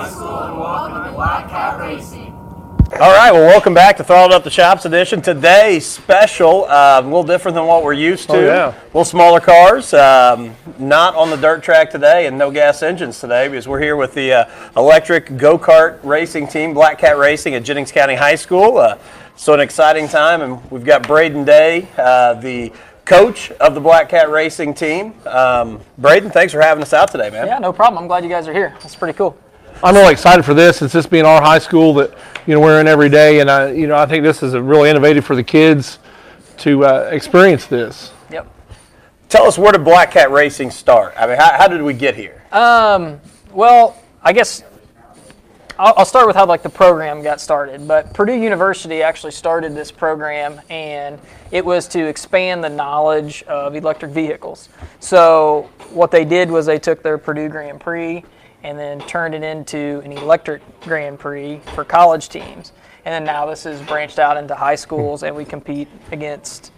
High School and welcome to Black Racing. All right, well, welcome back to Throttled Up the Shops edition. Today, special, uh, a little different than what we're used to. Oh, yeah. A little smaller cars, um, not on the dirt track today, and no gas engines today because we're here with the uh, electric go kart racing team, Black Cat Racing at Jennings County High School. Uh, so, an exciting time, and we've got Braden Day, uh, the coach of the Black Cat Racing team. Um, Braden, thanks for having us out today, man. Yeah, no problem. I'm glad you guys are here. That's pretty cool. I'm really excited for this. It's just being our high school that you know we're in every day, and I you know I think this is a really innovative for the kids to uh, experience this. Yep. Tell us where did Black Cat Racing start? I mean, how, how did we get here? Um, well, I guess I'll, I'll start with how like the program got started. But Purdue University actually started this program, and it was to expand the knowledge of electric vehicles. So what they did was they took their Purdue Grand Prix and then turned it into an electric Grand Prix for college teams. And then now this is branched out into high schools, and we compete against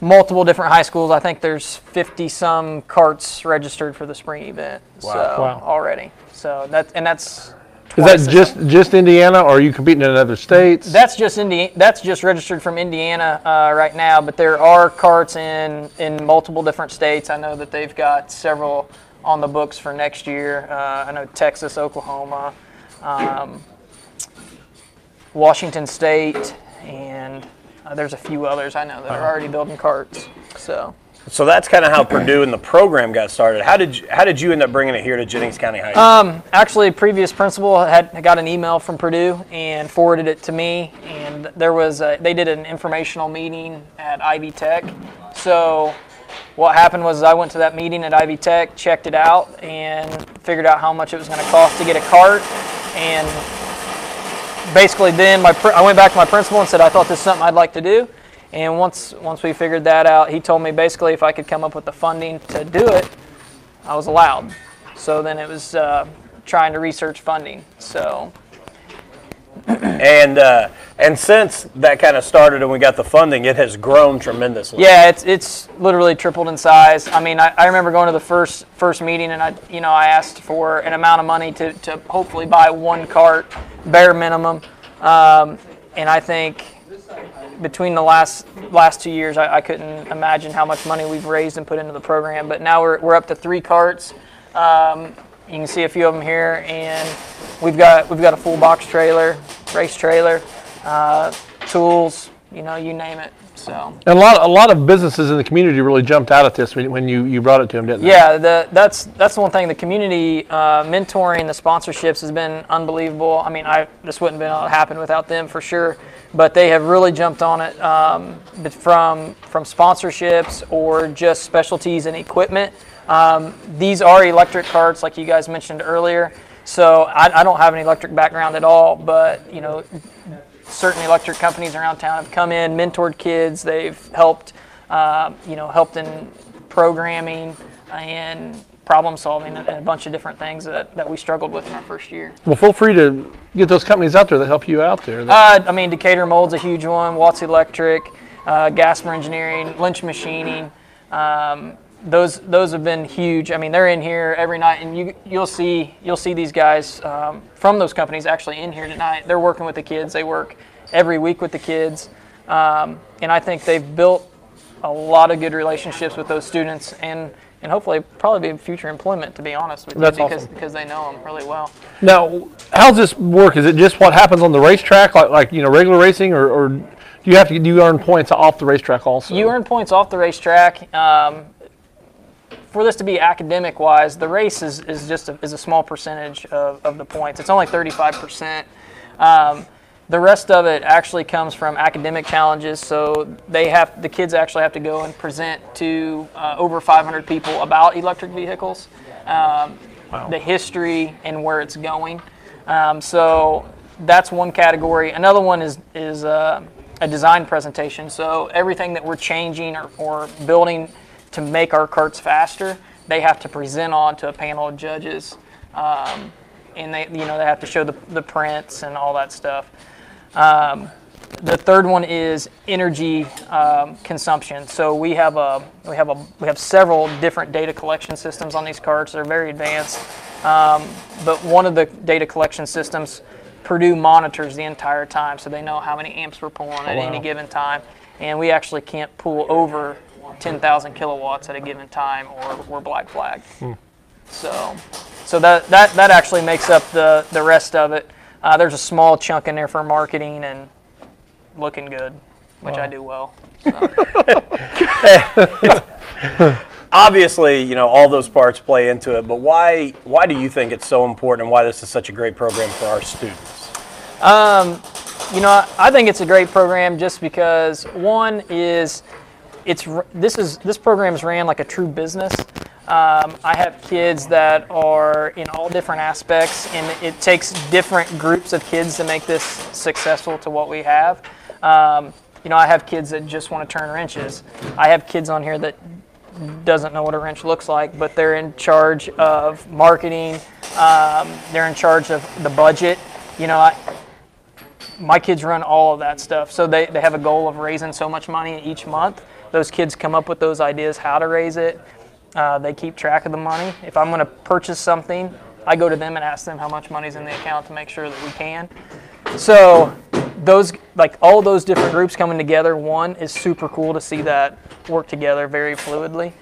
multiple different high schools. I think there's 50 some carts registered for the spring event. So Wow. already. So that and that's Is that just just Indiana, or are you competing in other states? that's just Indiana. That's just registered from Indiana uh, right now, but there are carts in in multiple different states. I know that they've got several on the books for next year. Uh, I know Texas, Oklahoma, um, Washington State, and uh, there's a few others I know that are already building carts. So. So that's kind of how Purdue and the program got started. How did you, how did you end up bringing it here to Jennings County High School? actually a previous principal had got an email from Purdue and forwarded it to me and there was a, they did an informational meeting at Ivy Tech so what happened was I went to that meeting at Ivy Tech checked it out and figured out how much it was going to cost to get a cart and basically then my I went back to my principal and said I thought this is something I'd like to do and once once we figured that out he told me basically if I could come up with the funding to do it I was allowed. So then it was uh, trying to research funding. So and uh, and since that kind of started and we got the funding, it has grown tremendously. yeah, it's it's literally tripled in size. I mean, I, I remember going to the first first meeting and I you know I asked for an amount of money to, to hopefully buy one cart, bare minimum, um, and I think between the last last two years, I, I couldn't imagine how much money we've raised and put into the program. But now we're, we're up to three carts. Um, you can see a few of them here, and we've got we've got a full box trailer, race trailer, uh, tools, you know, you name it. So and a lot a lot of businesses in the community really jumped out at this when, you, you brought it to them, didn't they? yeah, the, that's that's the one thing. The community uh, mentoring, the sponsorships has been unbelievable. I mean, I this wouldn't have been able to happen without them for sure. But they have really jumped on it um, from from sponsorships or just specialties and equipment. Um, these are electric carts, like you guys mentioned earlier. So I, I don't have an electric background at all, but you know, certain electric companies around town have come in, mentored kids. They've helped, uh, you know, helped in programming and problem solving and a bunch of different things that, that we struggled with in our first year. Well, feel free to get those companies out there that help you out there. Uh, I mean, Decatur Mold's a huge one. Watts Electric, uh, Gasmer Engineering, Lynch Machining. Um, those those have been huge. I mean, they're in here every night, and you you'll see you'll see these guys um, from those companies actually in here tonight. They're working with the kids. They work every week with the kids, um, and I think they've built a lot of good relationships with those students, and and hopefully probably be future employment. To be honest with you, That's because awesome. because they know them really well. Now, how's this work? Is it just what happens on the racetrack, like like you know regular racing, or, or do you have to do you earn points off the racetrack also? You earn points off the racetrack. Um, for this to be academic wise, the race is, is just a, is a small percentage of, of the points. It's only 35%. Um, the rest of it actually comes from academic challenges. So they have the kids actually have to go and present to uh, over 500 people about electric vehicles, um, the history and where it's going. Um, so that's one category. Another one is is uh, a design presentation. So everything that we're changing or, or building to make our carts faster, they have to present on to a panel of judges, um, and they you know they have to show the, the prints and all that stuff. Um, the third one is energy um, consumption. So we have a we have a we have several different data collection systems on these carts. They're very advanced. Um, but one of the data collection systems, Purdue monitors the entire time, so they know how many amps we're pulling at any wow. given time. And we actually can't pull over 10,000 kilowatts at a given time, or we're black flagged. So, so that, that, that actually makes up the, the rest of it. Uh, there's a small chunk in there for marketing and looking good, which I do well. Obviously, you know all those parts play into it, but why why do you think it's so important, and why this is such a great program for our students? You know, I- I think it's a great program just because one is it's this is this program is ran like a true business. Um, I have kids that are in all different aspects, and it takes different groups of kids to make this successful to what we have. Um, you know, I have kids that just want to turn wrenches. I have kids on here that doesn't know what a wrench looks like, but they're in charge of marketing. Um, they're in charge of the budget. You know, I, my kids run all of that stuff. So they, they have a goal of raising so much money each month. Those kids come up with those ideas how to raise it. Uh, they keep track of the money. If I'm going to purchase something, I go to them and ask them how much money's in the account to make sure that we can. So those like all those different groups coming together, one is super cool to see that work together very fluidly.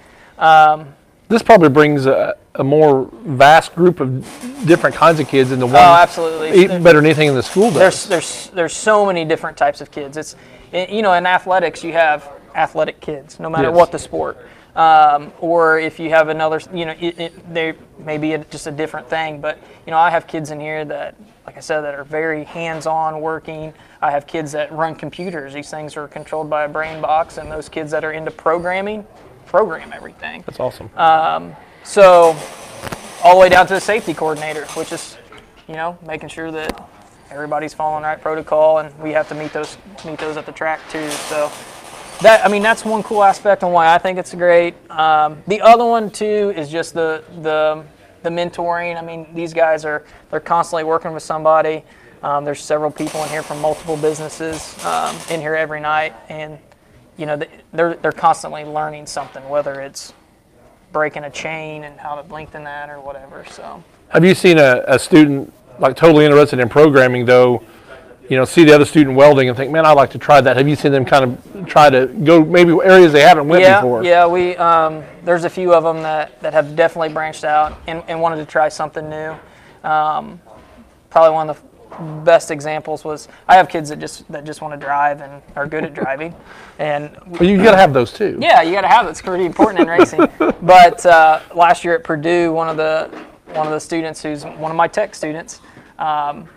This probably brings a, a more vast group of different kinds of kids into one. Oh, absolutely. Better than anything in the school does. there's there's there's so many different types of kids. It's you know in athletics you have athletic kids no matter Yes. what the sport. Um, or if you have another, you know, it, it, they may be a, just a different thing. But you know, I have kids in here that, like I said, that are very hands-on working. I have kids that run computers. These things are controlled by a brain box, and those kids that are into programming, program everything. That's awesome. So, all the way down to the safety coordinator, which is, you know, making sure that everybody's following right protocol, and we have to meet those meet those at the track too. So, that I mean, that's one cool aspect on why I think it's great. Um, the other one too is just the the the mentoring. I mean, these guys are they're constantly working with somebody. Um, there's several people in here from multiple businesses um, in here every night, and you know, they're they're constantly learning something, whether it's breaking a chain and how to lengthen that or whatever. So Have you seen a, a student like totally interested in programming though? You know, see the other student welding and think, man, I'd like to try that. Have you seen them kind of try to go maybe areas they haven't went yeah, before? yeah, we um, there's a few of them that, that have definitely branched out and, and wanted to try something new. Um, probably one of the best examples was I have kids that just that just want to drive and are good at driving, and Well, you got to have those too. Yeah, you got to have it. It's pretty important in racing. But uh, last year at Purdue, one of the one of the students who's one of my tech students, um,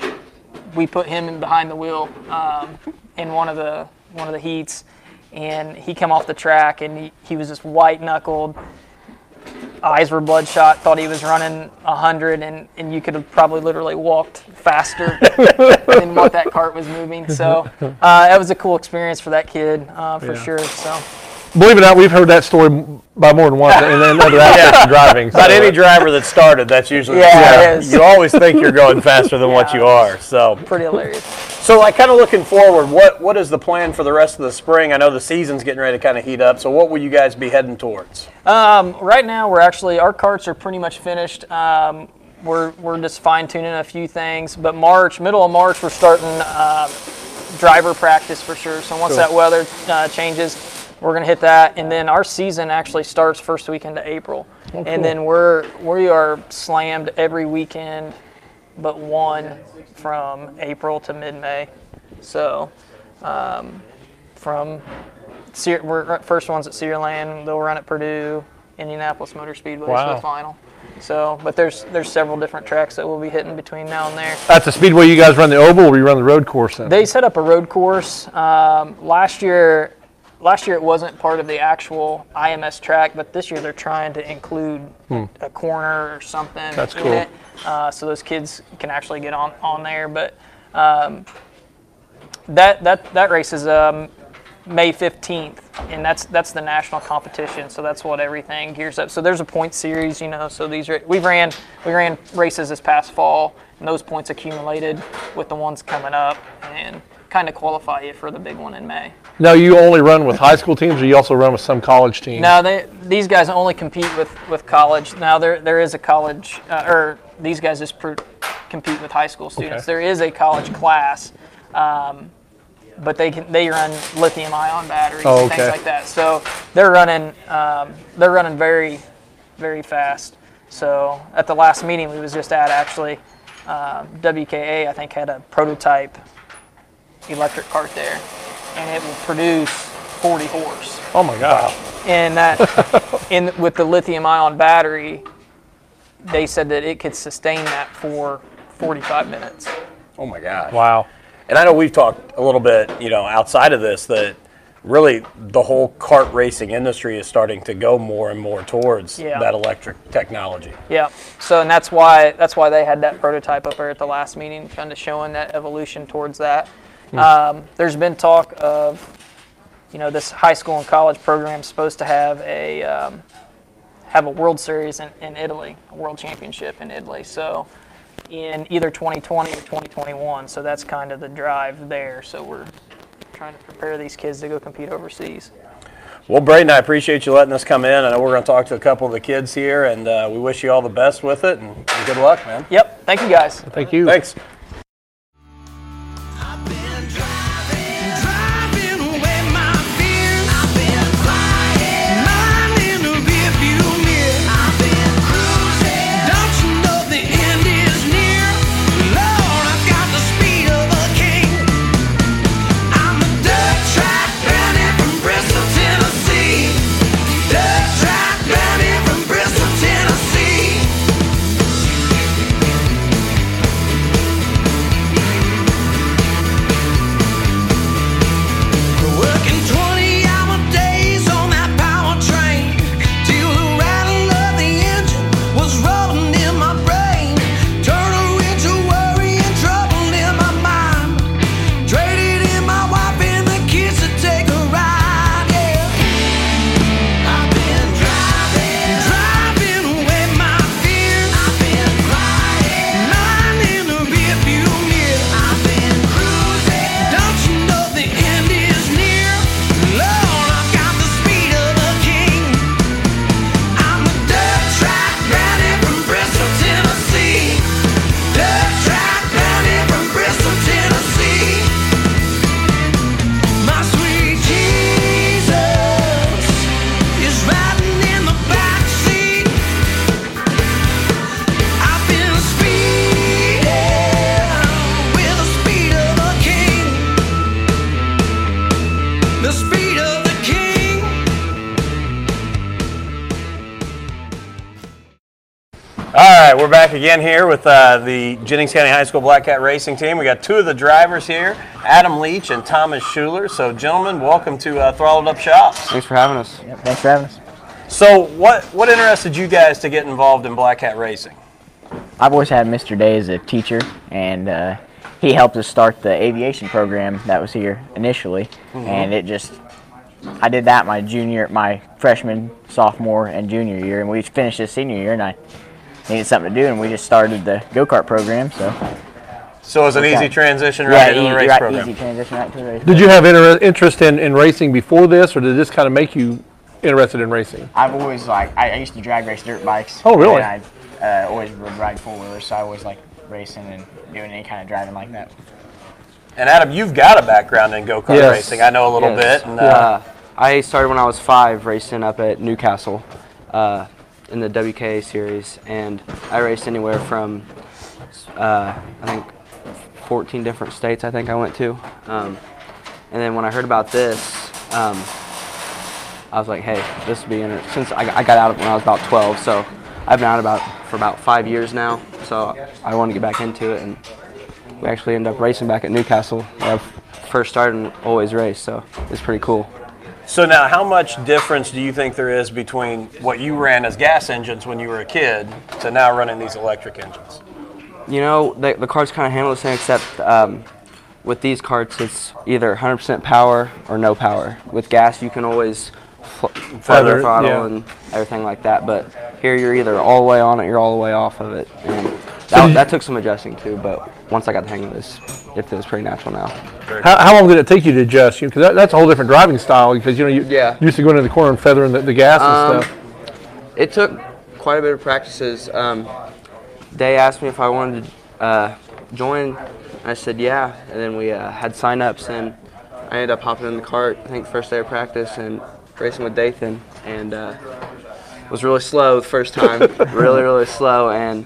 we put him in behind the wheel um, in one of the one of the heats, and he came off the track and he, he was just white knuckled. Eyes were bloodshot. Thought he was running hundred, and, and you could have probably literally walked faster than what that cart was moving. So uh, that was a cool experience for that kid, uh, for Yeah. sure. So. Believe it or not, we've heard that story by more than once in another aspect of driving. But so, any uh, driver that started, that's usually Yeah, it is. You always think you're going faster than what you are. So, pretty hilarious. so like kind of looking forward, what what is the plan for the rest of the spring? I know the season's getting ready to kind of heat up. So, what will you guys be heading towards? Um, right now, we're actually our carts are pretty much finished. Um, we're we're just fine tuning a few things, but March, middle of March, we're starting um, driver practice for sure. So once Cool. that weather uh, changes, we're gonna hit that, and then our season actually starts first weekend of April, cool. and then we're we are slammed every weekend, but one from April to mid-May. So um, from Sear, we're first ones at Searland. They'll run at Purdue, Indianapolis Motor Speedway Wow. for the final. So, but there's there's several different tracks that we'll be hitting between now and there. At the speedway, you guys run the oval, or you run the road course? Then? They set up a road course um, last year. Last year it wasn't part of the actual IMS track, but this year they're trying to include a corner or something Hmm. That's in cool. it, uh, so those kids can actually get on on there. But um, that that that race is um, May 15th, and that's that's the national competition. So that's what everything gears up. So there's a point series, you know. So these are we ran we ran races this past fall, and those points accumulated with the ones coming up, and kind of qualify you for the big one in May. now, you only run with high school teams, or you also run with some college teams? No, they these guys only compete with with college. Now there there is a college uh, or these guys just pr- compete with high school students. Okay. There is a college class, um, but they can they run lithium ion batteries Oh, and things like that. So they're running um, they're running very very fast. So at the last meeting we was just at actually, um, WKA I think had a prototype electric cart there, and it will produce 40 horse. Oh my gosh. And that, in with the lithium ion battery, they said that it could sustain that for 45 minutes. Oh my gosh. Wow. And I know we've talked a little bit, you know, outside of this that really the whole kart racing industry is starting to go more and more towards Yeah. that electric technology. Yeah. So and that's why that's why they had that prototype up there at the last meeting, kind of showing that evolution towards that. Um, there's been talk of, you know, this high school and college program supposed to have a um, have a World Series in, in Italy, a World Championship in Italy. So in either 2020 or 2021. So that's kind of the drive there. So we're trying to prepare these kids to go compete overseas. Well, Braden, I appreciate you letting us come in. I know we're going to talk to a couple of the kids here, and uh, we wish you all the best with it and, and good luck, man. Yep. Thank you guys. Thank you. Thanks. We're back again here with uh, the Jennings County High School Black Cat Racing Team. We got two of the drivers here, Adam Leach and Thomas Schuler. So, gentlemen, welcome to uh, Throttled Up Shops. Thanks for having us. Yep, thanks for having us. So, what what interested you guys to get involved in Black Cat Racing? I've always had Mr. Day as a teacher, and uh, he helped us start the aviation program that was here initially. And it just, I did that my junior, my freshman, sophomore, and junior year, and we finished this senior year, and I needed something to do, and we just started the go kart program. So So, it was an Okay. easy transition right into easy, the race right, program. easy transition right to the race. Did you have inter- interest in, in racing before this, or did this kind of make you interested in racing? I've always like I, I used to drag race dirt bikes. Oh, really? And I uh, always would ride four wheelers, so I always like racing and doing any kind of driving like that. And Adam, you've got a background in go kart Yes. racing. I know a little Yes. bit. And, uh, Uh, I started when I was five racing up at New Castle uh, in the WKA series, and I raced anywhere from uh, I think 14 different states. I think I went to, um, and then when I heard about this, um, I was like, "Hey, this would be interesting." Since I, I got out of when I was about 12, so I've been out about for about five years now. So I want to get back into it, and we actually ended up racing back at New Castle. Where I first started and always raced, so it's pretty cool. So now, how much difference do you think there is between what you ran as gas engines when you were a kid to now running these electric engines? You know, the, the carts kind of handle the same, except um, with these carts, it's either 100% power or no power. With gas, you can always fl- Feather, feather throttle yeah. and everything like that. But here, you're either all the way on it, you're all the way off of it. And that, you- that took some adjusting too. But once I got the hang of this, it feels pretty natural now. How, how long did it take you to adjust? Because that, that's a whole different driving style. Because you know you Yeah. you used to go into the corner and feathering the, the gas and Um, stuff. It took quite a bit of practices. Um, they asked me if I wanted to uh, join. And I said yeah, and then we uh, had sign-ups, and I ended up hopping in the cart. I think first day of practice and racing with Dathan, and uh, was really slow the first time, really really slow, and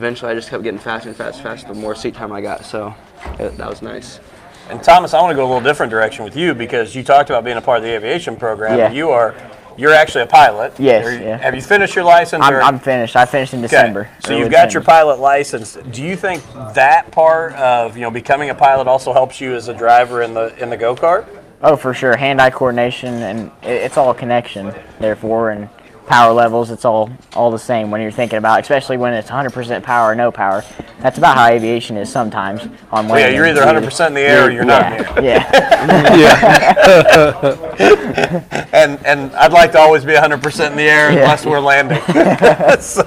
eventually I just kept getting faster and faster, faster. The more seat time I got, so it, that was nice. And Thomas, I want to go a little different direction with you because you talked about being a part of the aviation program. Yeah. You are, you're actually a pilot. Yes, Are yeah. Have you finished your license? I'm, or- I'm finished. I finished in December. Okay. December. So you've got your pilot license. Do you think that part of you know becoming a pilot also helps you as a driver in the in the go kart? Oh, for sure. Hand-eye coordination, and it, it's all a connection. Therefore, and power levels, it's all all the same when you're thinking about, especially when it's 100% power or no power. That's about how aviation is sometimes. On Well, yeah, you're either 100% in the air or you're not in the yeah, Yeah. Yeah. and and I'd like to always be 100% in the air Yeah. unless we're landing. so,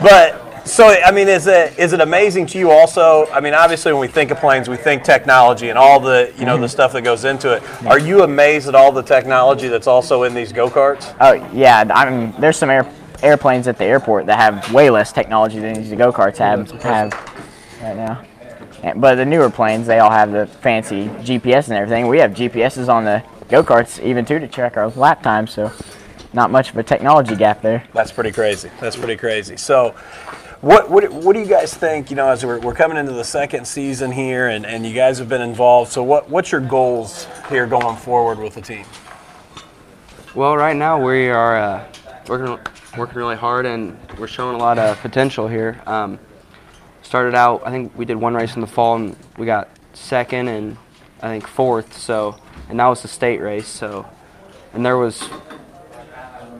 but so I mean, is it is it amazing to you also? I mean, obviously when we think of planes, we think technology and all the you know the mm-hmm. stuff that goes into it. Are you amazed at all the technology that's also in these go karts? Oh yeah, I mean, there's some air, airplanes at the airport that have way less technology than these go karts have have right now. And, but the newer planes, they all have the fancy GPS and everything. We have GPSs on the go karts even too to track our lap time, so not much of a technology gap there. That's pretty crazy. That's pretty crazy. So, what what, what do you guys think? You know, as we're, we're coming into the second season here, and, and you guys have been involved. So, what what's your goals here going forward with the team? Well, right now we are uh, working working really hard, and we're showing a lot of potential here. Um, started out, I think we did one race in the fall, and we got second and I think fourth. So, and that was the state race. So, and there was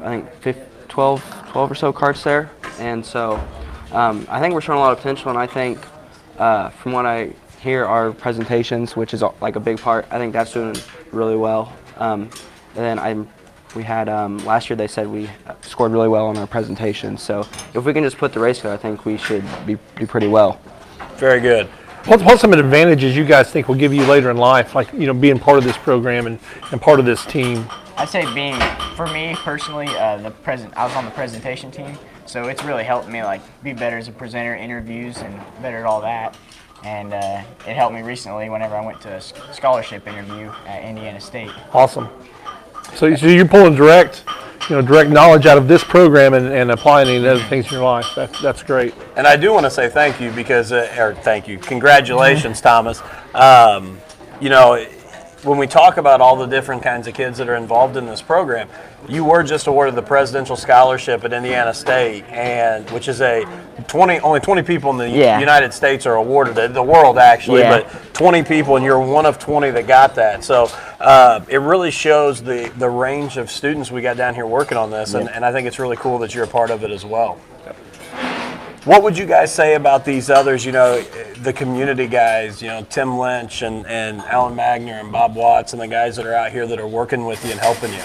I think 15, 12, 12 or so carts there, and so um, I think we're showing a lot of potential, and I think uh, from what I hear, our presentations, which is uh, like a big part, I think that's doing really well. Um, and then I'm, we had um, last year they said we scored really well on our presentation, so if we can just put the race together, I think we should be do pretty well. Very good. What's, what's some advantages you guys think will give you later in life, like you know, being part of this program and, and part of this team? I'd say being for me personally, uh, the present I was on the presentation team, so it's really helped me like be better as a presenter, interviews, and better at all that. And uh, it helped me recently whenever I went to a s- scholarship interview at Indiana State. Awesome. So, so you're pulling direct, you know, direct knowledge out of this program and, and applying it in other things in your life. That's that's great. And I do want to say thank you because, uh, or thank you, congratulations, Thomas. Um, you know, when we talk about all the different kinds of kids that are involved in this program, you were just awarded the Presidential Scholarship at Indiana State, and which is a 20 only 20 people in the Yeah. United States are awarded it, the world actually, Yeah. but 20 people, and you're one of 20 that got that. So uh, it really shows the the range of students we got down here working on this, and, and I think it's really cool that you're a part of it as well. What would you guys say about these others? You know, the community guys. You know, Tim Lynch and, and Alan Magner and Bob Watts and the guys that are out here that are working with you and helping you.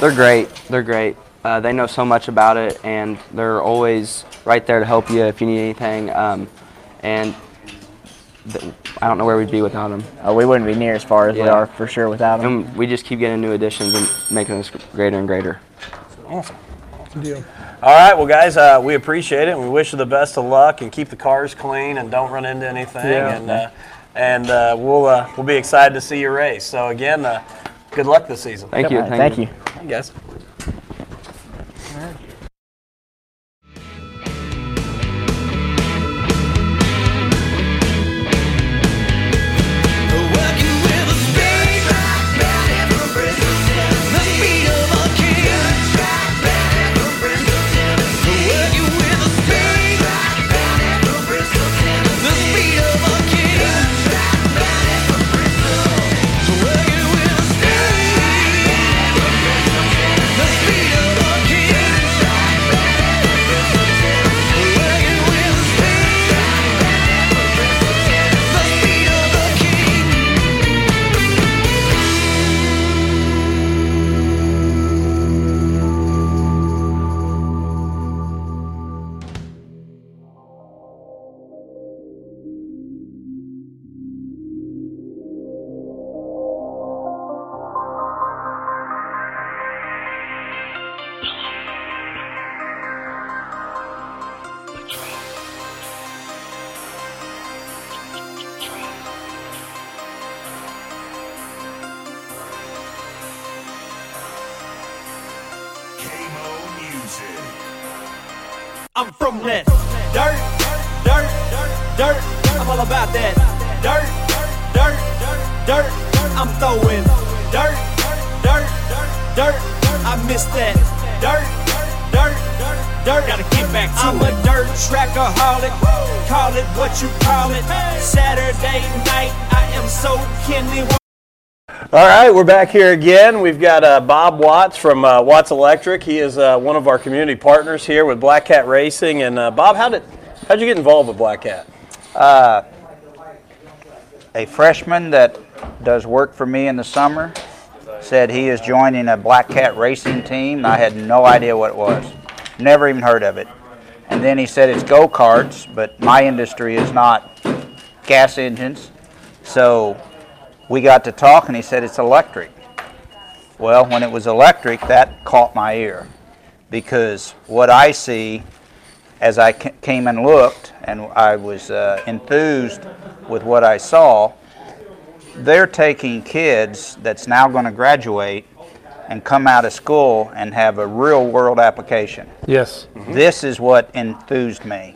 They're great. They're great. Uh, they know so much about it, and they're always right there to help you if you need anything. Um, and th- I don't know where we'd be without them. Uh, we wouldn't be near as far as we are for sure without them. And we just keep getting new additions and making us greater and greater. Awesome. Good deal. All right, well, guys, uh, we appreciate it, and we wish you the best of luck, and keep the cars clean, and don't run into anything, Yeah. and uh, and uh, we'll uh, we'll be excited to see your race. So again, uh, good luck this season. Thank you. All right, thank you. Hey, guys. All right, we're back here again. We've got uh, Bob Watts from uh, Watts Electric. He is uh, one of our community partners here with Black Cat Racing. And uh, Bob, how did how'd you get involved with Black Cat? a freshman that does work for me in the summer said he is joining a Black Cat racing team. I had no idea what it was, never even heard of it. And then he said it's go karts, but my industry is not gas engines. So we got to talk, and he said it's electric. Well, when it was electric, that caught my ear because what I see as I came and looked, and I was uh, enthused with what I saw, they're taking kids that's now going to graduate and come out of school and have a real world application. Yes. This is what enthused me.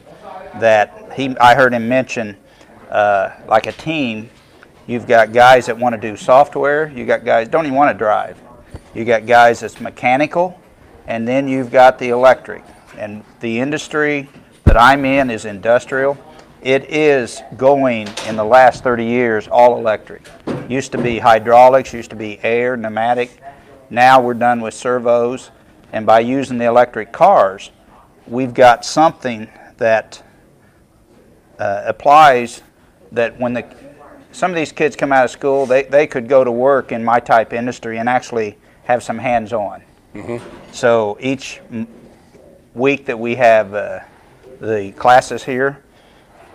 That he, I heard him mention, uh, like a team. You've got guys that want to do software. You got guys don't even want to drive. You got guys that's mechanical, and then you've got the electric. And the industry that I'm in is industrial. It is going in the last 30 years all electric. Used to be hydraulics, used to be air, pneumatic. Now we're done with servos, and by using the electric cars, we've got something that uh, applies that when the some of these kids come out of school, they, they could go to work in my type industry and actually have some hands on. So each week that we have uh, the classes here,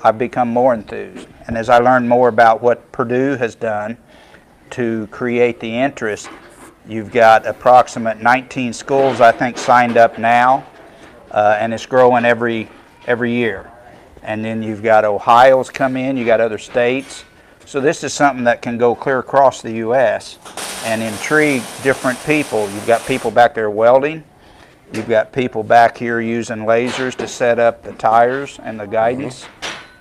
I've become more enthused. And as I learn more about what Purdue has done to create the interest, you've got approximate 19 schools, I think, signed up now, uh, and it's growing every every year. And then you've got Ohio's come in, you got other states. So this is something that can go clear across the U.S. and intrigue different people. You've got people back there welding. You've got people back here using lasers to set up the tires and the guidance.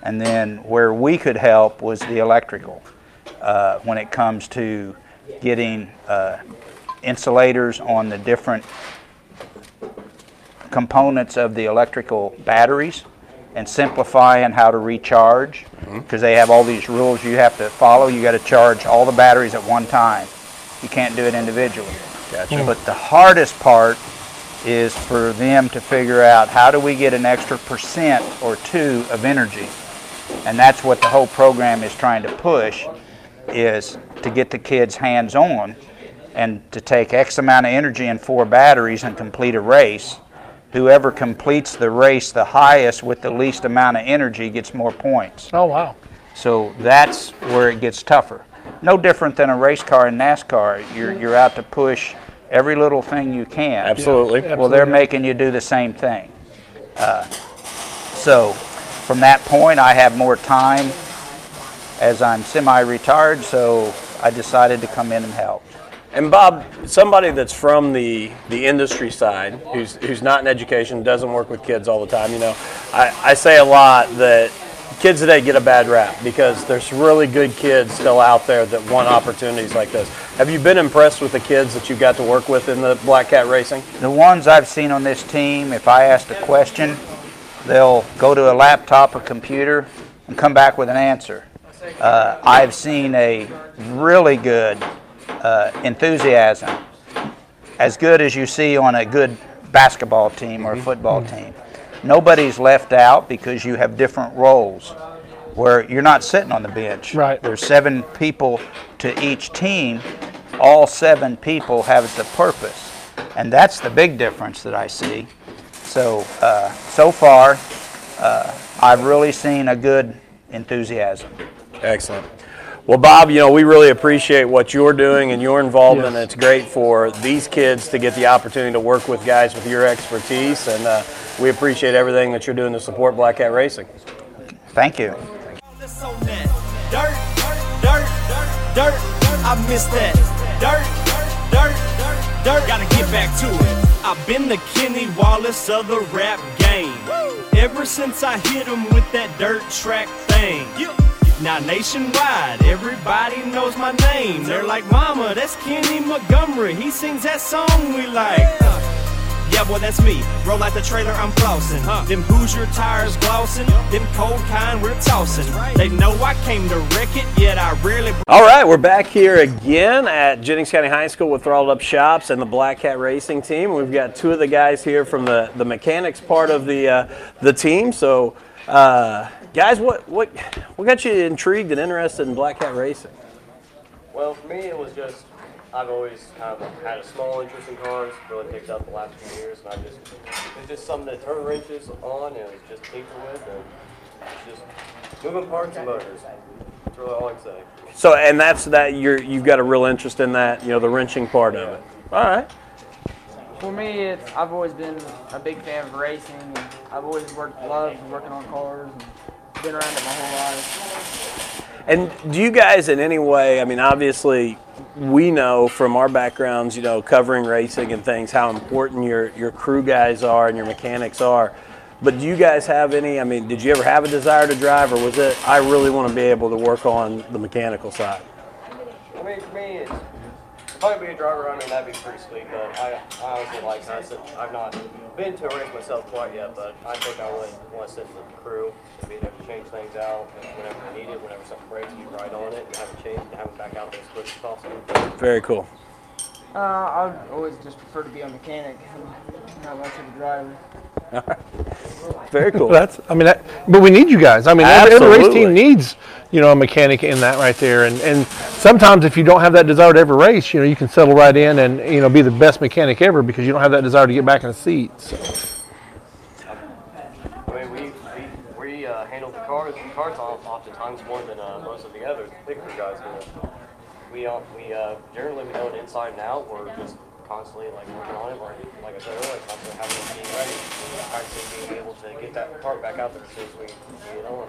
And then where we could help was the electrical uh, when it comes to getting uh, insulators on the different components of the electrical batteries and simplify and how to recharge mm-hmm. because they have all these rules you have to follow. You got to charge all the batteries at one time. You can't do it individually. Gotcha. Mm. But the hardest part is for them to figure out how do we get an extra percent or two of energy. And that's what the whole program is trying to push is to get the kids hands on and to take X amount of energy in four batteries and complete a race. Whoever completes the race the highest with the least amount of energy gets more points. Oh wow. So that's where it gets tougher. No different than a race car in NASCAR. You're, you're out to push every little thing you can. Absolutely. Well, they're making you do the same thing. Uh, so from that point, I have more time as I'm semi-retired, so I decided to come in and help. And Bob, somebody that's from the, the industry side, who's who's not in education, doesn't work with kids all the time. You know, I, I say a lot that kids today get a bad rap because there's really good kids still out there that want opportunities like this. Have you been impressed with the kids that you've got to work with in the Black Cat Racing? The ones I've seen on this team, if I ask a question, they'll go to a laptop or computer and come back with an answer. Uh, I've seen a really good uh, enthusiasm, as good as you see on a good basketball team or a football team. Nobody's left out because you have different roles where you're not sitting on the bench. Right. There's seven people to each team. All seven people have the purpose. And that's the big difference that I see. So, uh, so far, uh, I've really seen a good enthusiasm. Excellent. Well, Bob, you know, we really appreciate what you're doing and your involvement. Yes. It's great for these kids to get the opportunity to work with guys with your expertise. And uh, we appreciate everything that you're doing to support Black Cat Racing. Thank you. Let's that. Dirt, dirt, dirt, dirt. I miss that. Dirt, dirt, dirt. Gotta get back to it. I've been the Kenny Wallace of the rap game. ever since I hit 'em with that dirt track thing. Now nationwide, everybody knows my name. They're like, Mama, that's Kenny Montgomery. He sings that song we like. Yeah, boy, that's me. Roll out the trailer, I'm flossing. Them Hoosier tires glossing. Them cold kind we're tossing. They know I came to wreck it, yet I rarely. All right, we're back here again at Jennings County High School with Throttled Up Shops and the Black Cat Racing team. We've got two of the guys here from the, the mechanics part of the uh, the team. So, uh, guys, what what what got you intrigued and interested in Black Cat Racing? Well, for me, it was just I've always kind of had a small interest in cars. Really picked up the last few years, and I just it's just something to turn wrenches on and it's just tinker with, and it's just moving parts and motors. That's really all I can say. So, and that's that you're you've got a real interest in that, you know, the wrenching part of it. All right. For me, it's I've always been a big fan of racing. And I've always worked, loved working on cars, and been around it my whole life. And do you guys in any way, I mean, obviously, we know from our backgrounds, you know, covering racing and things, how important your, your crew guys are and your mechanics are. But do you guys have any, I mean, did you ever have a desire to drive, or was it, I really want to be able to work on the mechanical side? I mean, for me, it's probably be a driver. I mean, that'd be pretty sweet. But I, I honestly like I said, I've not been to a race myself quite yet. But I think I would want to sit in the crew and be there to change things out and whenever I need it. Whenever something breaks, you ride on it and have it changed and have it back out there as quick as possible. Very cool. Uh, I would always just prefer to be a mechanic, not much of a driver. Very cool. That's, I mean, that, but we need you guys. I mean, every, every race team needs, you know, a mechanic in that right there. And, and sometimes if you don't have that desire to ever race, you know, you can settle right in and, you know, be the best mechanic ever because you don't have that desire to get back in the seat. So, I mean, we we, we uh, handle the cars the cars off oftentimes more than uh, most of the other big crew guys do. We uh, we uh, generally we know it inside and out. We're just constantly like working on it. We're like I said earlier, constantly having it being ready, practicing being able to get that car back out there as soon as we get it on.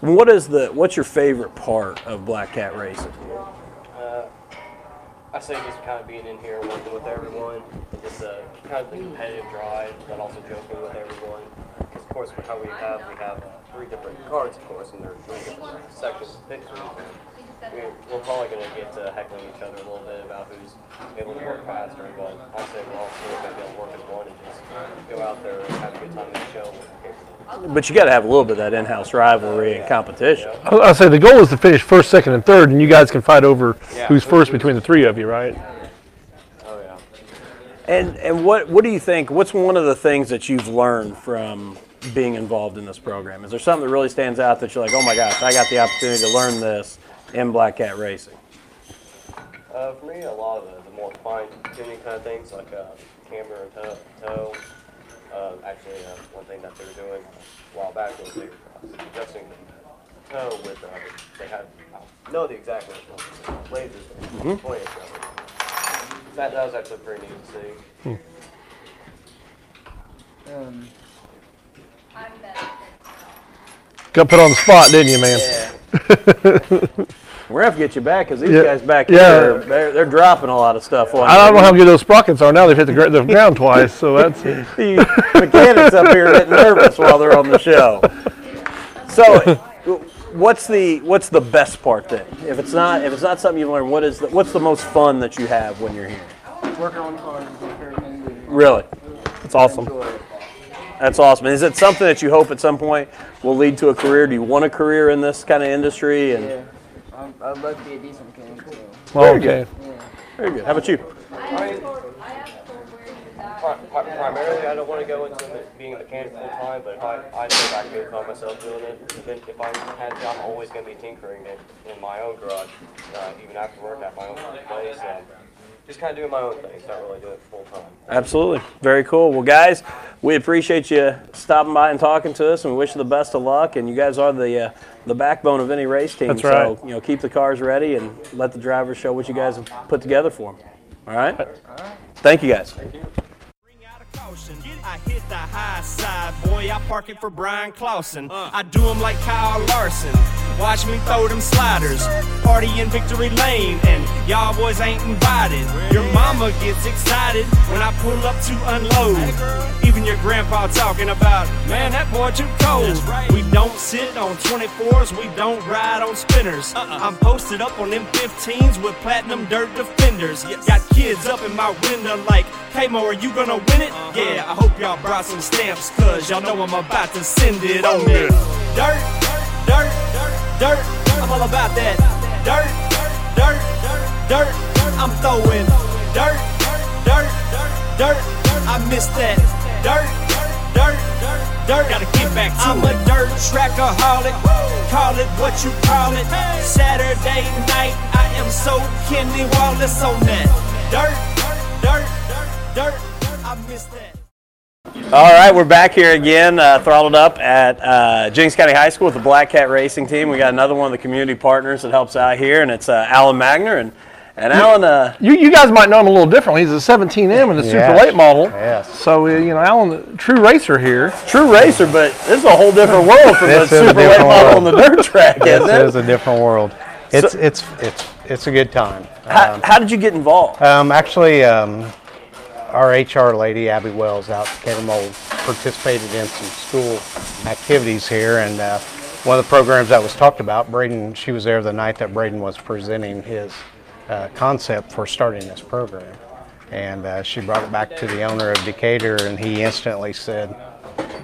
What is the, what's your favorite part of Black Cat Racing? Uh, I say just kind of being in here working with everyone, just uh, kind of the competitive drive, but also joking with everyone. 'Cause of course, how we have we have uh, three different cards, of course, and there are three different sections of pictures. We, we're probably going to get to heckling each other a little bit about who's able to work faster, but I say we're all still going to be able to work as one and just go out there and have a good time in the show. But you got to have a little bit of that in-house rivalry and competition. I- I'll say the goal is to finish first, second, and third, and you guys can fight over Yeah. who's first between the three of you, right? Oh yeah. And and what what do you think? What's one of the things that you've learned from being involved in this program? Is there something that really stands out that you're like, oh my gosh, I got the opportunity to learn this in Black Cat Racing? Uh, for me, a lot of the, the more fine-tuning kind of things, like uh, camber and toe. tow. Uh, actually, uh, one thing that they were doing a while back was they were adjusting the toe with, uh, they had, I don't know the exact lasers, but pointing at each. That, that was actually pretty neat to see. Um, Got put on the spot, didn't you, man? Yeah. We're gonna have to get you back because these Yeah. guys back Yeah. here, they're, they're dropping a lot of stuff on. I don't know you. how good those sprockets are now. They've hit the, gr- the ground twice, so that's. the mechanics up here getting nervous while they're on the show. So, what's the what's the best part then? If it's not if it's not something you learn, what is the, what's the most fun that you have when you're here? working on cars is my favorite thing to do. Really, That's awesome. Enjoy it. that's awesome. Is it something that you hope at some point will lead to a career? Do you want a career in this kind of industry? And Yeah. I'm, I'd love to be a decent mechanic, so. Well, Very okay. Yeah. very good. How about you? I mean, pri- pri- primarily, I don't want to go into being a mechanic full time, but if I, I think I could find myself doing it. Even if I had to, I'm always going to be tinkering in, in my own garage, uh, even after work at my own place. Um, just kind of doing my own things, not really doing it full time. Absolutely. Very cool. Well, guys, we appreciate you stopping by and talking to us, and we wish you the best of luck. And you guys are the uh, the backbone of any race team. That's so, right. you know, keep the cars ready and let the drivers show what you guys have put together for them. All right? All right. Thank you, guys. Bring caution. I hit the high side, boy. I park it for Bryan Clauson. I do him like Kyle Larson. Watch me throw them sliders. Party in Victory Lane, and y'all boys ain't invited. Your mama gets excited when I pull up to unload. Even your grandpa talking about, man, that boy too cold. We don't sit on 24s, we don't ride on spinners. Uh-uh. I'm posted up on them 15s with platinum dirt defenders. Got kids up in my window like, hey Mo, are you gonna win it? Uh-huh. Yeah, I hope y'all brought some stamps, cause y'all know I'm about to send it on it. Dirt, dirt, dirt, I'm all about that. Dirt, dirt, dirt, dirt, I'm throwing dirt, dirt, dirt, dirt, I miss that. Dirt, dirt, dirt, dirt. gotta get back to it. I'm a dirt trackaholic, call it what you call it. Saturday night, I am so Kenny Wallace on that. Dirt, dirt, dirt, dirt, I miss that. All right, we're back here again, uh, throttled up at uh, Jennings County High School with the Black Cat Racing Team. We got another one of the community partners that helps out here, and it's uh, Alan Magner. And, and Alan, uh, You, you guys might know him a little differently. He's a 17M in the super Yes. late model. Yes. So, uh, you know, Alan, true racer here. true racer, but this is a whole different world from the This is a super late different model on the dirt track, This isn't is it? a different world. It's So- it's it's it's a good time. How, how did you get involved? Um, actually, um, our HR lady Abby Wells out in Catermole participated in some school activities here, and uh, one of the programs that was talked about, Braden, she was there the night that Braden was presenting his uh, concept for starting this program, and uh, she brought it back to the owner of Decatur, and he instantly said,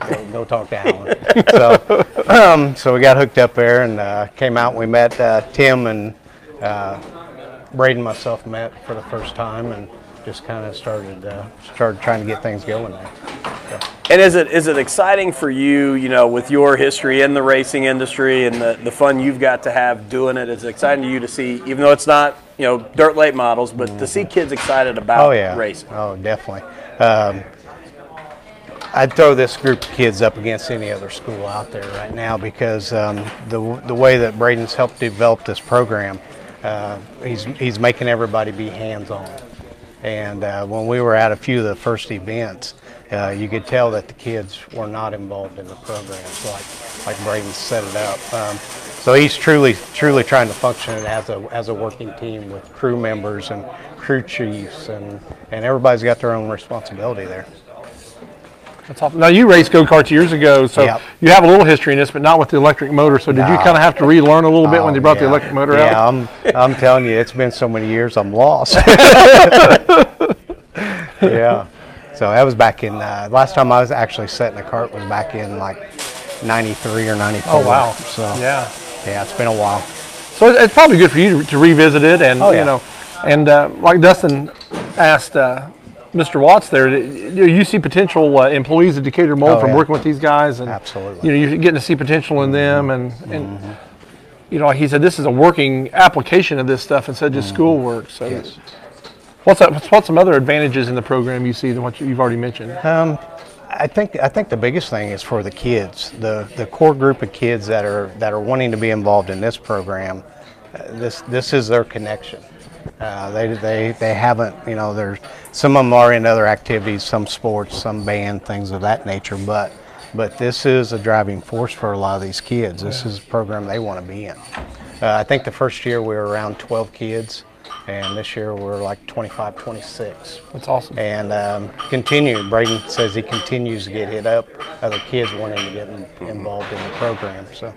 "Go, go talk to Alan." so, um, so we got hooked up there and uh, came out. and We met uh, Tim and. Uh, Braden myself met for the first time and just kind of started uh, started trying to get things going there. And is it is it exciting for you, you know, with your history in the racing industry and the, the fun you've got to have doing it? Is it exciting to you to see, even though it's not, you know, dirt late models, but to see kids excited about Oh yeah, racing? Oh definitely. Um, I'd throw this group of kids up against any other school out there right now because um, the the way that Braden's helped develop this program, uh, he's he's making everybody be hands on. And uh, when we were at a few of the first events, uh, you could tell that the kids were not involved in the programs like like Braden set it up. Um, so he's truly truly trying to function as a as a working team with crew members and crew chiefs and and everybody's got their own responsibility there. That's awesome. Now, you raced go karts years ago, so Yep. you have a little history in this, but not with the electric motor. So, did you kind of have to relearn a little bit when Oh, they brought the electric motor yeah, out? Yeah, I'm I'm telling you, it's been so many years, I'm lost. yeah. So that was back in uh, last time I was actually setting a cart was back in like '93 or '94. Oh, wow. So Yeah. yeah, it's been a while. So it's probably good for you to, to revisit it, and Oh, yeah. you know, and uh, like Dustin asked uh, Mr. Watts there, you you see potential uh, employees of Decatur Mold Oh, from yeah. working with these guys, and Absolutely. you know, you're getting to see potential in them, and and you know, he said, this is a working application of this stuff instead of just schoolwork. So, Yes. what's that, what's, what's some other advantages in the program you see than what you've already mentioned? Um, I think I think the biggest thing is for the kids, the the core group of kids that are that are wanting to be involved in this program. Uh, this this is their connection. Uh, they they they haven't you know there's some of them are in other activities, some sports, some band, things of that nature. But but this is a driving force for a lot of these kids. This is a program they want to be in. Uh, I think the first year we were around 12 kids, and this year we're like 25, 26 That's awesome. and um, continue. Braden says he continues to get hit up. Other kids wanting to get in, involved in the program. So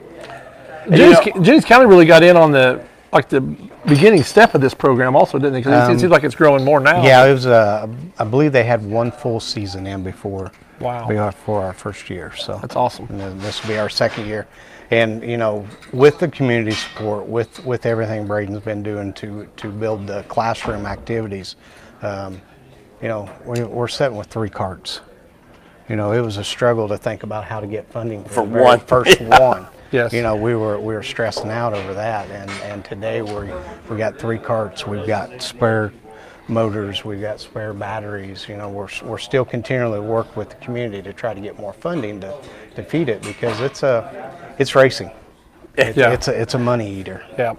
Jennings, Jennings County really got in on the like the beginning step of this program, also, didn't they? Because it Um, seems like it's growing more now. yeah, it was. Uh, I believe they had one full season in before. Wow. Before our first year, so That's awesome. And then this will be our second year, and you know, with the community support, with with everything Braden's been doing to to build the classroom activities, um, you know, we, we're sitting with three carts. You know, it was a struggle to think about how to get funding For the very one. first one. Yes. You know, we were we were stressing out over that, and and today we we got three carts. We've got spare motors. We've got spare batteries. You know, we're we're still continually work with the community to try to get more funding to to feed it because it's a it's racing. It, Yeah. It's a it's a money eater. Yeah.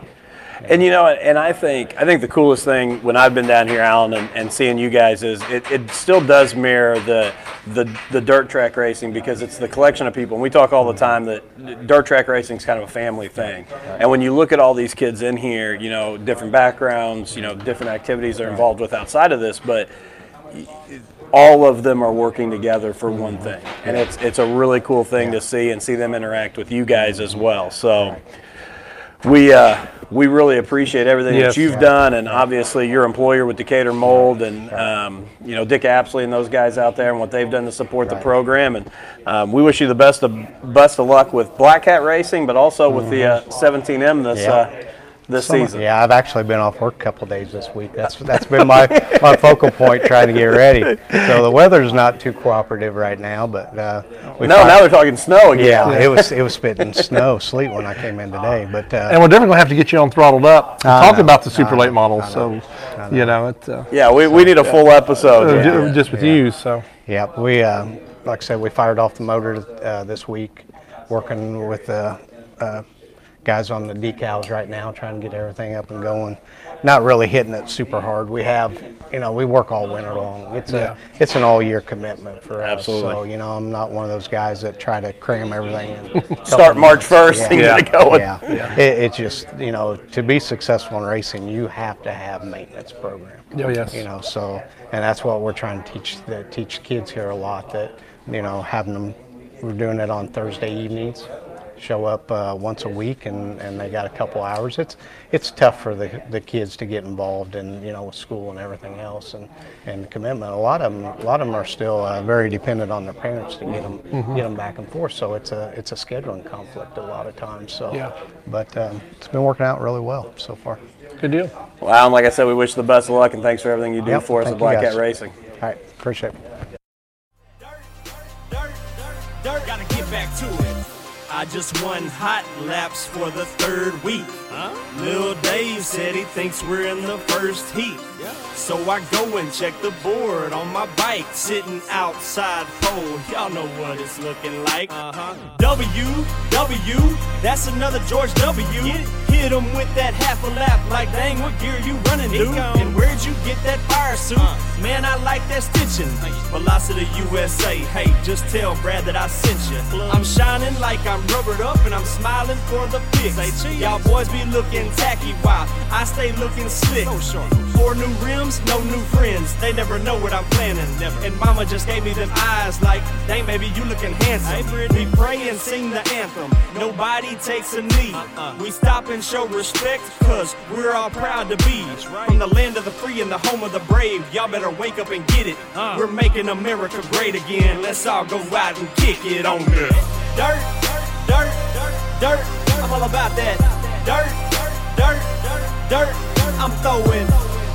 And you know, and I think I think the coolest thing when I've been down here, Alan, and, and seeing you guys is it, it still does mirror the, the the dirt track racing because it's the collection of people. And we talk all the time that dirt track racing is kind of a family thing. And when you look at all these kids in here, you know, different backgrounds, you know, different activities they're involved with outside of this, but all of them are working together for one thing, and it's it's a really cool thing to see and see them interact with you guys as well. So we uh, we really appreciate everything Yes. that you've done, and obviously your employer with Decatur Mold, and um, you know Dick Apsley and those guys out there, and what they've done to support the program. And um, we wish you the best of best of luck with Black Cat Racing, but also with the uh, 17M this Yeah. uh, this Some- season. Yeah, I've actually been off work a couple days this week. That's that's been my, my focal point trying to get ready. So the weather's not too cooperative right now, but uh, we No, fi- now they're talking snow again. yeah, it was it was spitting snow, sleet when I came in today. But uh, And we're definitely gonna have to get you on throttled up. to I talk know, about the super know, late model. I So, you know, it, uh, Yeah, we, we need a full episode. uh, yeah. just with you. So, yeah, we uh, like I said, we fired off the motor uh, this week, working with the uh, guys on the decals right now, trying to get everything up and going. Not really hitting it super hard. We have, you know, we work all winter long. It's Yeah. a it's an all year commitment for us. So you know, I'm not one of those guys that try to cram everything in. Start March 1st and Yeah. get it going. Yeah, It, it's just you know to be successful in racing, you have to have maintenance program. Oh, yes. You know, so and that's what we're trying to teach the teach kids here a lot. That you know, having them, we're doing it on Thursday evenings. Show up uh, once a week, and, and they got a couple hours. It's it's tough for the, the kids to get involved in you know with school and everything else, and, and commitment. A lot of them a lot of them are still uh, very dependent on their parents to get them get them back and forth. So it's a it's a scheduling conflict a lot of times. So Yeah. but um, it's been working out really well so far. good deal. Wow, and like I said, we wish you the best of luck and thanks for everything you do Yep, for us at you, Black. Cat Racing. All right, appreciate it. I just won hot laps for the third week. Lil Dave said he thinks we're in the first heat. So I go and check the board on my bike, sitting outside pole. Y'all know what it's looking like. Uh-huh. W, W, that's another George W. Hit him with that half a lap, like dang, what gear you running, dude? And where'd you get that fire suit? Man, I like that stitching. Velocity USA, hey, just tell Brad that I sent you. I'm shining like I'm rubbered up and I'm smiling for the pics. Y'all boys be looking tacky while I stay looking slick. Four new rims, no new friends. They never know what I'm planning. And mama just gave me them eyes like, dang, baby, you looking handsome. We pray and sing the anthem. Nobody takes a knee. Uh-uh. We stop and show respect, cause we're all proud to be from the land of the free and the home of the brave. Y'all better wake up and get it. Uh. We're making America great again. Let's all go out and kick it on dirt. Dirt, dirt, dirt, dirt. I'm all about that. Dirt, dirt, dirt, dirt. I'm throwing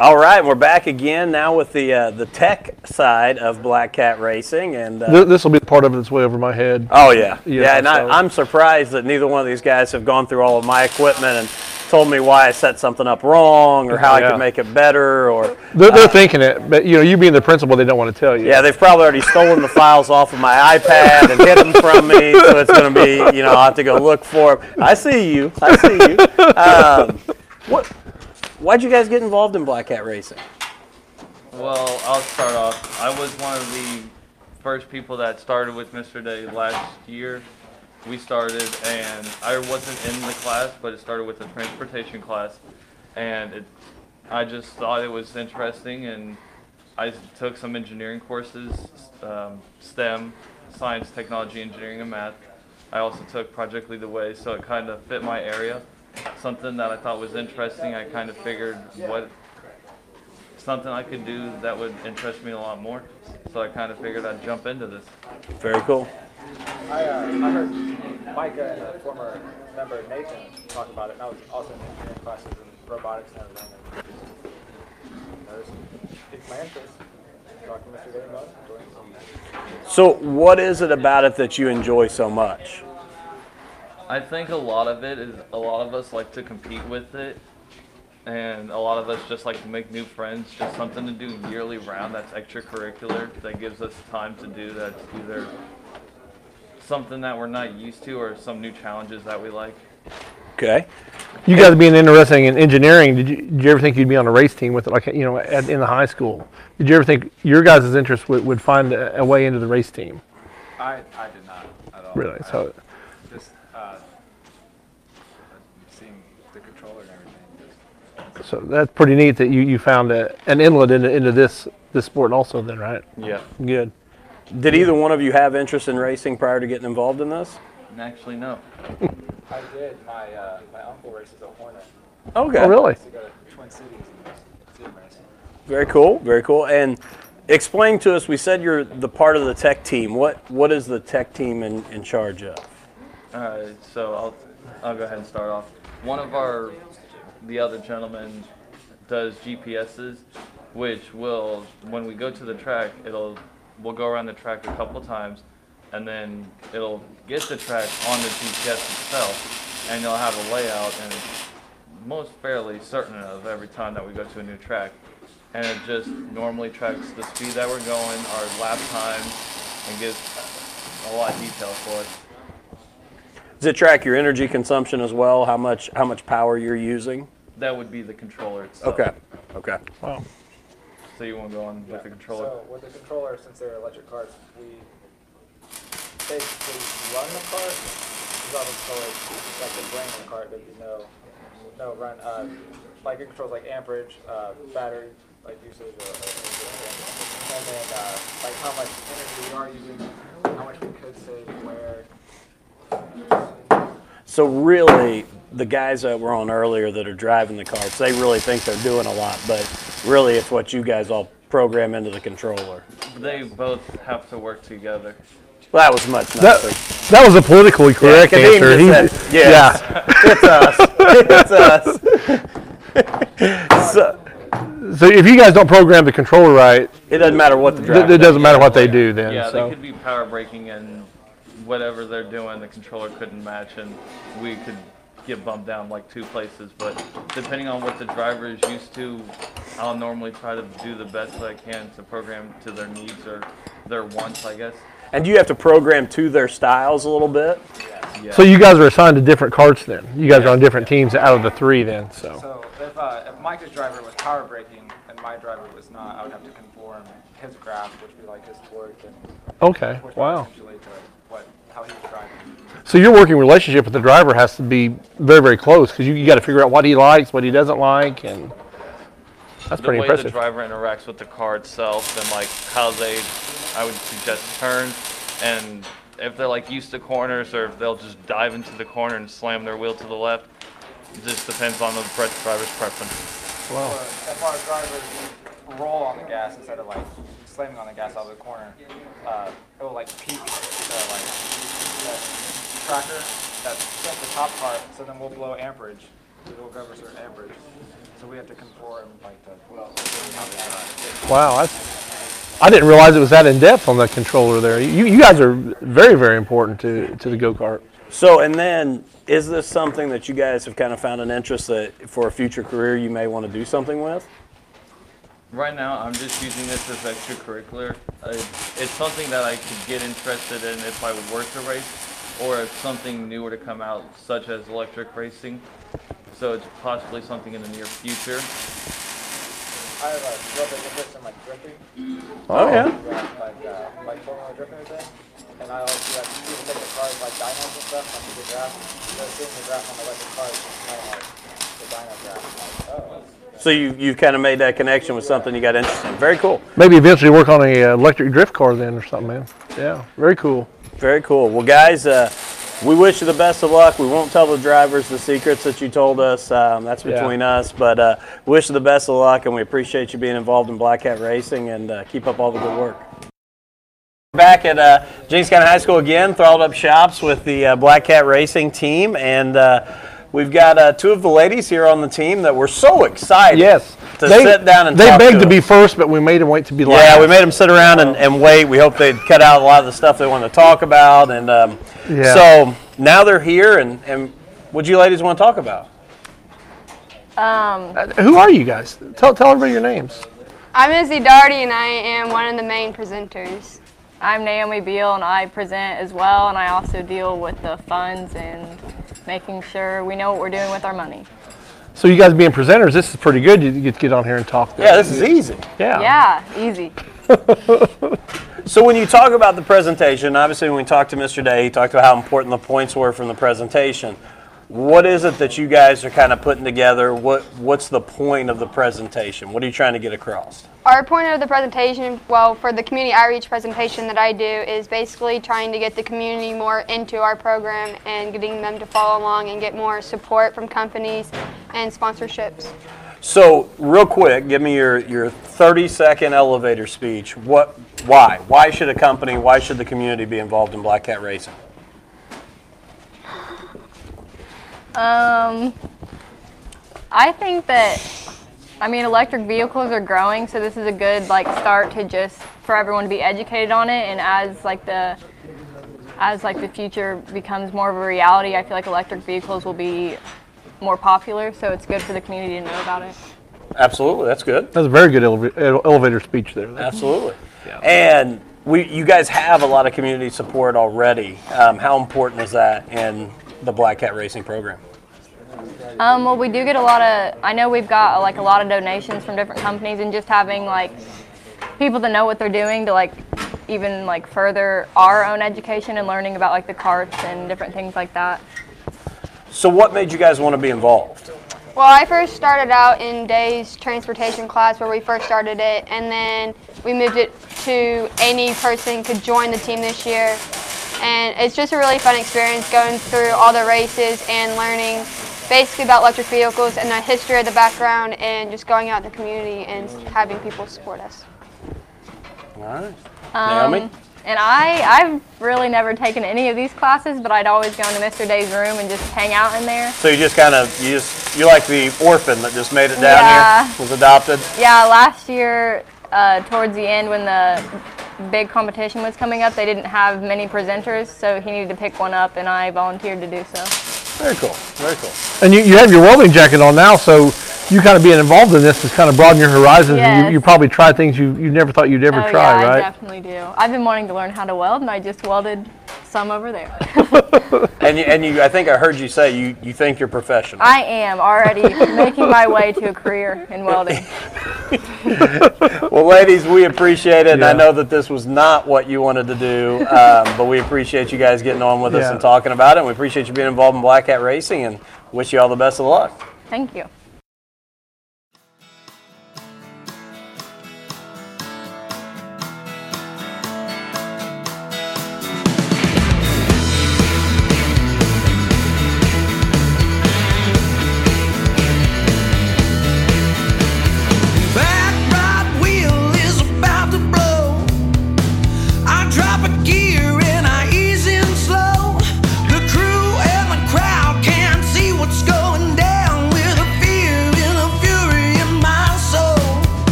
All right, we're back again now with the uh, the tech side of Black Cat Racing, and uh, this will be part of it that's way over my head. oh yeah, Yeah, yeah, and so- I, I'm surprised that neither one of these guys have gone through all of my equipment and told me why I set something up wrong or how I could make it better, or They're, they're thinking it, but you know, you being the principal, they don't want to tell you. yeah, they've probably already stolen the files off of my iPad and hid them from me, so it's going to be you know I'll have to go look for them. I see you, I see you. Um, what? Why'd you guys get involved in Black Cat Racing? Well, I'll start off. I was one of the first people that started with Mr. Day last year. We started, and I wasn't in the class, but it started with the transportation class, and it, I just thought it was interesting, and I took some engineering courses, um, STEM, science, technology, engineering, and math. I also took Project Lead the Way, so it kind of fit my area. Something that I thought was interesting. I kind of figured what something I could do that would interest me a lot more. So I kind of figured I'd jump into this. Very cool. I, uh, I heard Micah a former member of Nathan talk about it, and I was also in engineering classes and robotics and everything. And just piqued my interest. Talked to Mr. Day about it. enjoying it. So, what is it about it that you enjoy so much? I think a lot of it is a lot of us like to compete with it, and a lot of us just like to make new friends. Just something to do yearly round that's extracurricular that gives us time to do that's either something that we're not used to or some new challenges that we like. Okay. You guys being interested in engineering, did you, did you ever think you'd be on a race team with it, like you know, at, in the high school? Did you ever think your guys' interest would, would find a, a way into the race team? I, I did not at all. Really? I So- just uh, seeing the controller and everything. Just, So that's pretty neat that you, you found a, an inlet into, into this this sport also. Then, right? Yeah. Good. Did either one of you have interest in racing prior to getting involved in this? Actually, no. I did. My uh, my uncle races a Hornet. Okay. Oh, really? To go to Twin Cities and see him racing. Very cool. Very cool. And explain to us. We said you're the part of the tech team. What What is the tech team in, in charge of? All right, so I'll I'll go ahead and start off. One of our the other gentleman does GPSs, which will when we go to the track, it'll we'll go around the track a couple times, and then it'll get the track on the GPS itself, and you'll have a layout and most fairly certain of every time that we go to a new track, and it just normally tracks the speed that we're going, our lap times, and gives a lot of detail for us. Does it track your energy consumption as well? How much How much power you're using? That would be the controller itself. Okay. Okay. Wow. So you want to go on with the controller? So with the controller, since they're electric carts, we basically run the cart. Without the controller, it's like the brain of the cart. There'd be no no run. Uh, like it controls like amperage, uh, battery like usage, or, or, and then uh, like how much energy we are using, how much we could save, where. So really, the guys that were on earlier that are driving the carts, they really think they're doing a lot, but really, it's what you guys all program into the controller. They both have to work together. Well, that was much That, nicer. that was a politically correct Kadeem answer. just He- said, yes, it's us. It's us. so, So if you guys don't program the controller right, it doesn't matter what the th- driver it doesn't matter what they do then. Yeah, so. they could be power braking and whatever they're doing, the controller couldn't match, and we could get bumped down like two places. But depending on what the driver is used to, I'll normally try to do the best that I can to program to their needs or their wants, I guess. And do you have to program to their styles a little bit? Yeah. So you guys are assigned to different carts then. You guys are on different teams out of the three then. So So if, uh, if Micah's driver was power braking and my driver was not, I would have to conform his graph, which would be like his torque and Okay, wow. essentially to what how he was driving. So your working relationship with the driver has to be very very close because you, you got to figure out what he likes, what he doesn't like, and that's the pretty impressive. the way the driver interacts with the car itself and like how they i would suggest turn and if they're like used to corners or if they'll just dive into the corner and slam their wheel to the left it just depends on the driver's preference Or if our drivers roll on the gas instead of like slamming on the gas out of the corner, uh, it will like peak the like the tracker that sets the top part, so then we'll blow amperage. It will go over a certain amperage. So we have to conform like the well. Wow, that's, I didn't realize it was that in depth on the controller there. You, you guys are very very important to, to the go kart. So, and then is this something that you guys have kind of found an interest that for a future career you may want to do something with? right now i'm just using this as extracurricular I, it's something that i could get interested in if i were to race or if something new were to come out such as electric racing so it's possibly something in the near future I have a real big interest in like drifting. Oh, yeah. Like uh, like Formula drifting and everything. And I always see like people take the cars like dynos and stuff, like the graph. So seeing the graph on the electric cars is kind of like the dyno graph. I'm like, oh. So you you kind of made that connection with something you got interested in. Very cool. Maybe eventually work on a uh, electric drift car then or something, man. Yeah, very cool. Very cool. Well, guys, uh, we wish you the best of luck. We won't tell the drivers the secrets that you told us. Um, that's Yeah. between us. But uh, wish you the best of luck, and we appreciate you being involved in Black Cat Racing, and uh, keep up all the good work. Back at uh, James County High School again, throttled up shops with the uh, Black Cat Racing team, and uh, we've got uh, two of the ladies here on the team that we're so excited. Yes. To they, sit down and they talk begged to to, be first, but we made them wait to be last. Yeah, we made them sit around and, and wait. We hope they'd cut out a lot of the stuff they wanted to talk about. And um, Yeah. so now they're here, and, and what do you ladies want to talk about? Um, Uh, Who are you guys? Tell, tell everybody your names. I'm Izzy Darty, and I am one of the main presenters. I'm Naomi Beal, and I present as well, and I also deal with the funds and making sure we know what we're doing with our money. So you guys being presenters, this is pretty good. You get to get on here and talk. Yeah, this is easy. Yeah. Yeah, easy. So when you talk about the presentation, obviously when we talked to Mr. Day, he talked about how important the points were from the presentation. What is it that you guys are kind of putting together? What What's the point of the presentation? What are you trying to get across? Our point of the presentation, well, for the community outreach presentation that I do, is basically trying to get the community more into our program and getting them to follow along and get more support from companies and sponsorships. So real quick, give me your, your 30 second elevator speech. What? Why? Why should a company? Why should the community be involved in Black Cat Racing? Um, I think that, I mean, electric vehicles are growing, so this is a good like start to just for everyone to be educated on it. And as like the as like the future becomes more of a reality, I feel like electric vehicles will be more popular. So it's good for the community to know about it. Absolutely, that's good. That's a very good eleva- ele- elevator speech there. Absolutely. yeah. And we, you guys have a lot of community support already. Um, how important is that in the Black Cat Racing program? Um, well, we do get a lot of. I know we've got like a lot of donations from different companies, and just having like people that know what they're doing to like even like further our own education and learning about like the carts and different things like that. So what made you guys want to be involved? Well, I first started out in Day's transportation class where we first started it, and then we moved it to any person could join the team this year. And it's just a really fun experience going through all the races and learning basically about electric vehicles and the history of the background and just going out in the community and having people support us. All right. Um, Naomi? And I, I've really never taken any of these classes, but I'd always go into Mr. Day's room and just hang out in there. So you just kind of you just you're like the orphan that just made it down Yeah. here, was adopted. Yeah, last year, uh, towards the end, when the big competition was coming up, they didn't have many presenters, so he needed to pick one up, and I volunteered to do so. Very cool. Very cool. And you, you have your welding jacket on now, so you kind of being involved in this has kind of broadened your horizons. And you, you probably try things you, you never thought you'd ever oh, try, yeah, I definitely do. I've been wanting to learn how to weld, and I just welded some over there. And you, and you, I think I heard you say you, you think you're professional. I am already making my way to a career in welding. Well, ladies, we appreciate it. And I know that this was not what you wanted to do, um, but we appreciate you guys getting on with us and talking about it. And we appreciate you being involved in Black Cat Racing and wish you all the best of luck. Thank you.